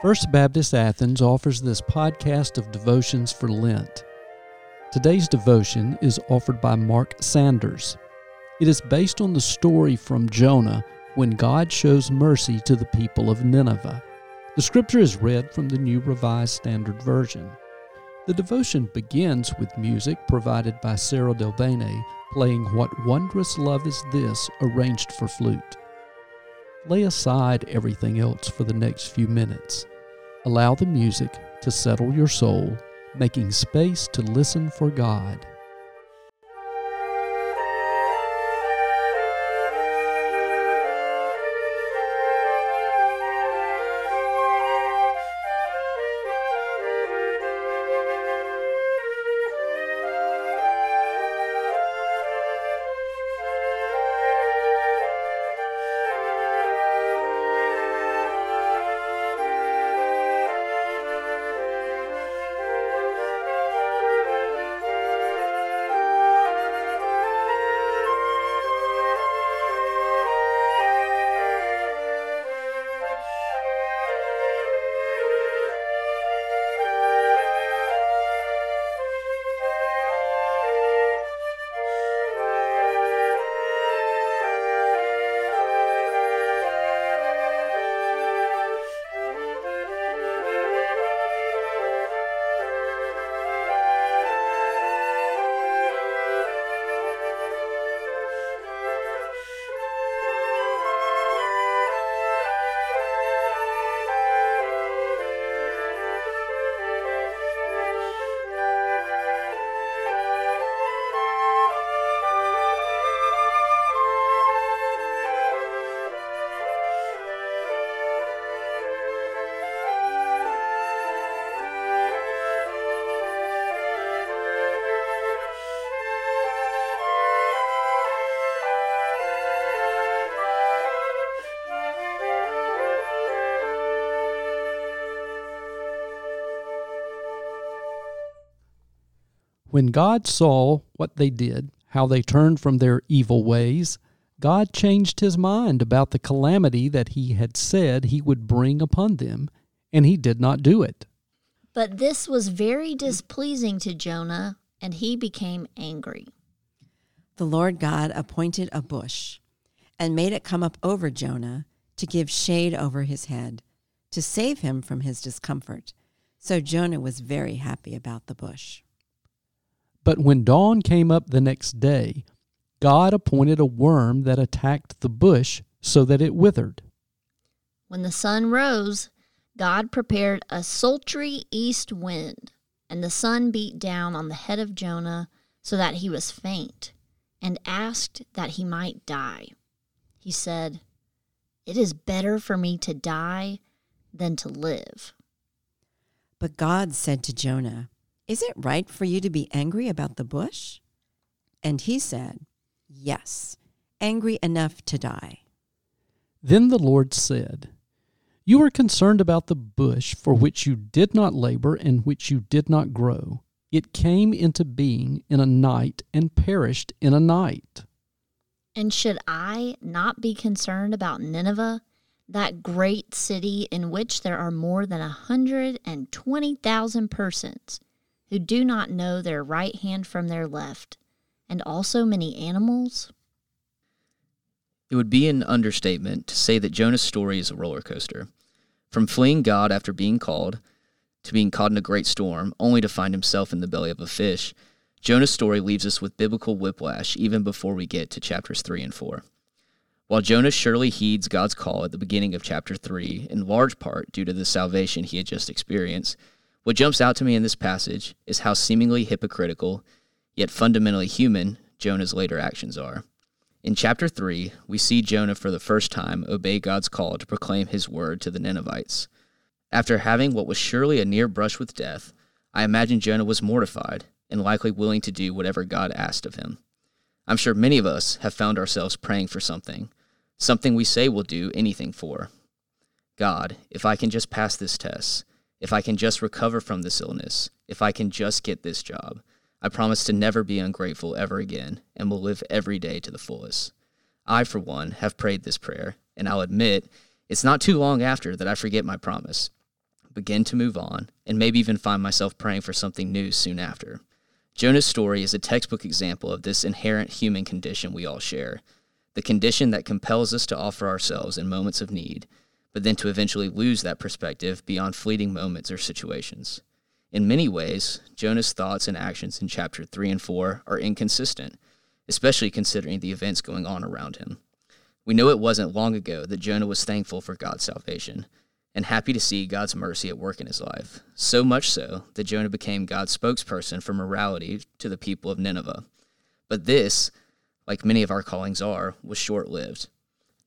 First Baptist Athens offers this podcast of devotions for Lent. Today's devotion is offered by Mark Sanders. It is based on the story from Jonah when God shows mercy to the people of Nineveh. The scripture is read from the New Revised Standard Version. The devotion begins with music provided by Sarah Delbene playing What Wondrous Love Is This, arranged for flute. Lay aside everything else for the next few minutes. Allow the music to settle your soul, making space to listen for God. When God saw what they did, how they turned from their evil ways, God changed his mind about the calamity that he had said he would bring upon them, and he did not do it. But this was very displeasing to Jonah, and he became angry. The Lord God appointed a bush and made it come up over Jonah to give shade over his head, to save him from his discomfort. So Jonah was very happy about the bush. But when dawn came up the next day, God appointed a worm that attacked the bush so that it withered. When the sun rose, God prepared a sultry east wind, and the sun beat down on the head of Jonah so that he was faint, and asked that he might die. He said, It is better for me to die than to live. But God said to Jonah, Is it right for you to be angry about the bush? And he said, Yes, angry enough to die. Then the Lord said, You are concerned about the bush for which you did not labor and which you did not grow. It came into being in a night and perished in a night. And should I not be concerned about Nineveh, that great city in which there are more than a hundred and twenty thousand persons who do not know their right hand from their left, and also many animals? It would be an understatement to say that Jonah's story is a roller coaster. From fleeing God after being called, to being caught in a great storm, only to find himself in the belly of a fish, Jonah's story leaves us with biblical whiplash even before we get to chapters 3 and 4. While Jonah surely heeds God's call at the beginning of chapter 3, in large part due to the salvation he had just experienced, what jumps out to me in this passage is how seemingly hypocritical, yet fundamentally human, Jonah's later actions are. In chapter 3, we see Jonah for the first time obey God's call to proclaim his word to the Ninevites. After having what was surely a near brush with death, I imagine Jonah was mortified and likely willing to do whatever God asked of him. I'm sure many of us have found ourselves praying for something, something we say we'll do anything for. God, if I can just pass this test, if I can just recover from this illness, if I can just get this job, I promise to never be ungrateful ever again and will live every day to the fullest. I, for one, have prayed this prayer, and I'll admit it's not too long after that I forget my promise. begin to move on, and maybe even find myself praying for something new soon after. Jonah's story is a textbook example of this inherent human condition we all share the condition that compels us to offer ourselves in moments of need, but then to eventually lose that perspective beyond fleeting moments or situations. In many ways, Jonah's thoughts and actions in chapter 3 and 4 are inconsistent, especially considering the events going on around him. We know it wasn't long ago that Jonah was thankful for God's salvation and happy to see God's mercy at work in his life, so much so that Jonah became God's spokesperson for morality to the people of Nineveh. But this, like many of our callings are, was short lived.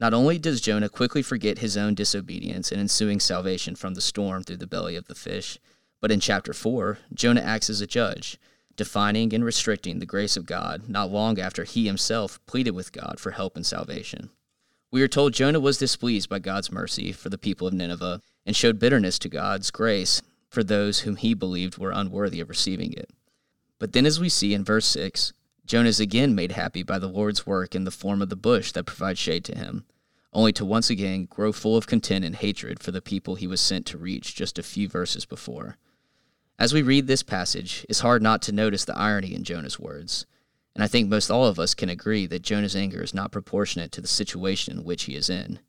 Not only does Jonah quickly forget his own disobedience and ensuing salvation from the storm through the belly of the fish, but in chapter 4, Jonah acts as a judge, defining and restricting the grace of God not long after he himself pleaded with God for help and salvation. We are told Jonah was displeased by God's mercy for the people of Nineveh and showed bitterness to God's grace for those whom he believed were unworthy of receiving it. But then, as we see in verse 6, Jonah is again made happy by the Lord's work in the form of the bush that provides shade to him, only to once again grow full of contempt and hatred for the people he was sent to reach just a few verses before. As we read this passage, it's hard not to notice the irony in Jonah's words. And I think most all of us can agree that Jonah's anger is not proportionate to the situation in which he is in.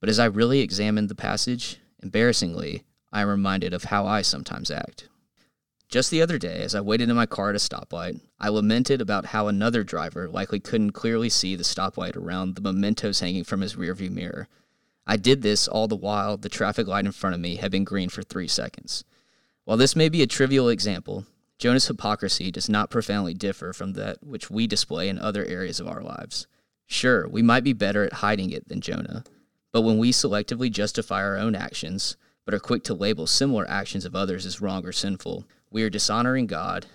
But as I really examined the passage, embarrassingly, I am reminded of how I sometimes act. Just the other day, as I waited in my car at a stoplight, I lamented about how another driver likely couldn't clearly see the stoplight around the mementos hanging from his rearview mirror. I did this all the while the traffic light in front of me had been green for three seconds. While this may be a trivial example, Jonah's hypocrisy does not profoundly differ from that which we display in other areas of our lives. Sure, we might be better at hiding it than Jonah, but when we selectively justify our own actions, but are quick to label similar actions of others as wrong or sinful, we are dishonoring God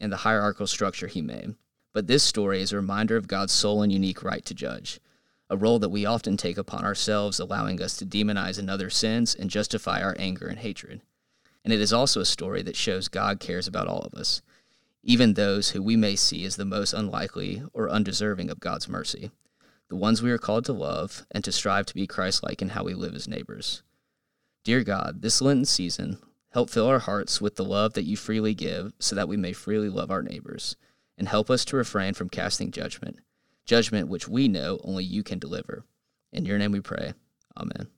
and the hierarchical structure he made. But this story is a reminder of God's sole and unique right to judge, a role that we often take upon ourselves, allowing us to demonize another's sins and justify our anger and hatred and it is also a story that shows God cares about all of us, even those who we may see as the most unlikely or undeserving of God's mercy, the ones we are called to love and to strive to be Christ like in how we live as neighbors. Dear God, this Lenten season, help fill our hearts with the love that you freely give so that we may freely love our neighbors, and help us to refrain from casting judgment, judgment which we know only you can deliver. In your name we pray. Amen.